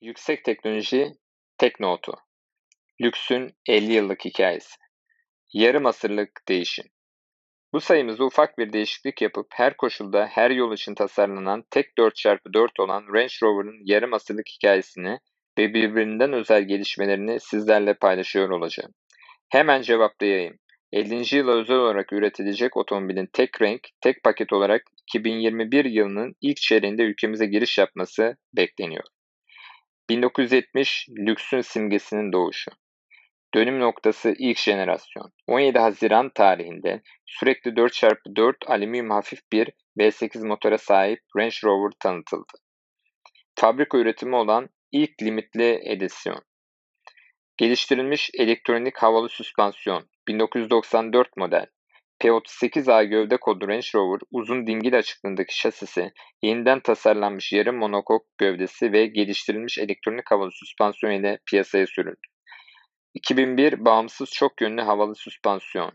Yüksek teknoloji Teknotu Lüksün 50 yıllık hikayesi Yarım asırlık değişim Bu sayımızda ufak bir değişiklik yapıp her koşulda her yol için tasarlanan tek 4x4 olan Range Rover'ın yarım asırlık hikayesini ve birbirinden özel gelişmelerini sizlerle paylaşıyor olacağım. Hemen cevaplayayım. 50. yıla özel olarak üretilecek otomobilin tek renk, tek paket olarak 2021 yılının ilk çeyreğinde ülkemize giriş yapması bekleniyor. 1970 lüksün simgesinin doğuşu. Dönüm noktası ilk jenerasyon. 17 Haziran tarihinde sürekli 4x4 alüminyum hafif bir V8 motora sahip Range Rover tanıtıldı. Fabrika üretimi olan ilk limitli edisyon. Geliştirilmiş elektronik havalı süspansiyon 1994 model. P38A gövde kodu Range Rover uzun dingil açıklığındaki şasisi, yeniden tasarlanmış yarım monokok gövdesi ve geliştirilmiş elektronik havalı süspansiyon ile piyasaya sürüldü. 2001 bağımsız çok yönlü havalı süspansiyon.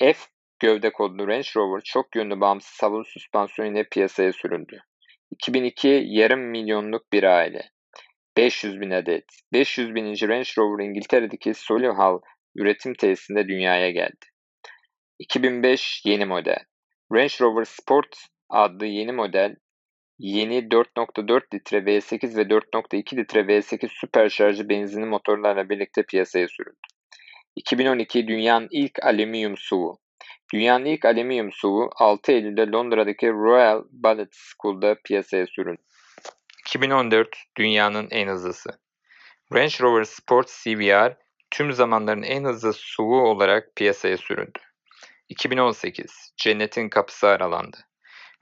F gövde kodlu Range Rover çok yönlü bağımsız havalı süspansiyon ile piyasaya sürüldü. 2002 yarım milyonluk bir aile. 500 bin adet. 500 bininci Range Rover İngiltere'deki Solihull üretim tesisinde dünyaya geldi. 2005 yeni model. Range Rover Sport adlı yeni model yeni 4.4 litre V8 ve 4.2 litre V8 süperşarjı benzinli motorlarla birlikte piyasaya sürüldü. 2012 dünyanın ilk alüminyum suvu. Dünyanın ilk alüminyum suvu 6 Eylül'de Londra'daki Royal Ballet School'da piyasaya sürüldü. 2014 dünyanın en hızlısı. Range Rover Sport CVR tüm zamanların en hızlı SUV'u olarak piyasaya sürüldü. 2018 Cennetin kapısı aralandı.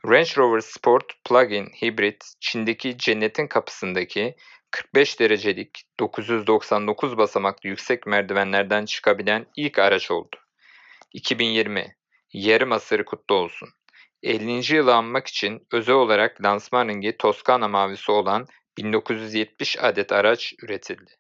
Range Rover Sport Plug-in Hybrid Çin'deki cennetin kapısındaki 45 derecelik 999 basamaklı yüksek merdivenlerden çıkabilen ilk araç oldu. 2020 Yarım asırı kutlu olsun. 50. yılı anmak için özel olarak lansman rengi Toskana mavisi olan 1970 adet araç üretildi.